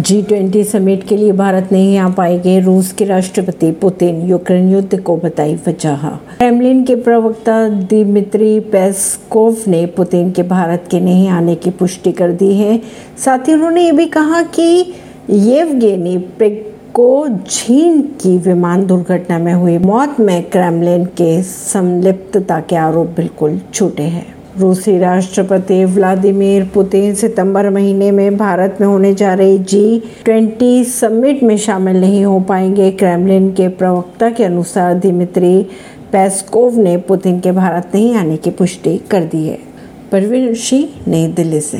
G twenty summit के लिए भारत नहीं आ पाएँगे। रूस के राष्ट्रपति पुतिन यूक्रेन युद्ध को बताई वजह। क्रेमलिन के प्रवक्ता दिमित्री पेस्कोव ने पुतिन के भारत के नहीं आने की पुष्टि कर दी है। साथ ही उन्होंने ये भी कहा कि येवगेनी को झीन की विमान दुर्घटना में हुई मौत में क्रेमलिन के संलिप्तता के आरोप बिल्कुल छूटे हैं। रूसी राष्ट्रपति व्लादिमीर पुतिन सितंबर महीने में भारत में होने जा रही जी ट्वेंटी समिट में शामिल नहीं हो पाएँगे। क्रेमलिन के प्रवक्ता के अनुसार दिमित्री पेस्कोव ने पुतिन के भारत नहीं आने की पुष्टि कर दी है। परवीन सिंह, नई दिल्ली से।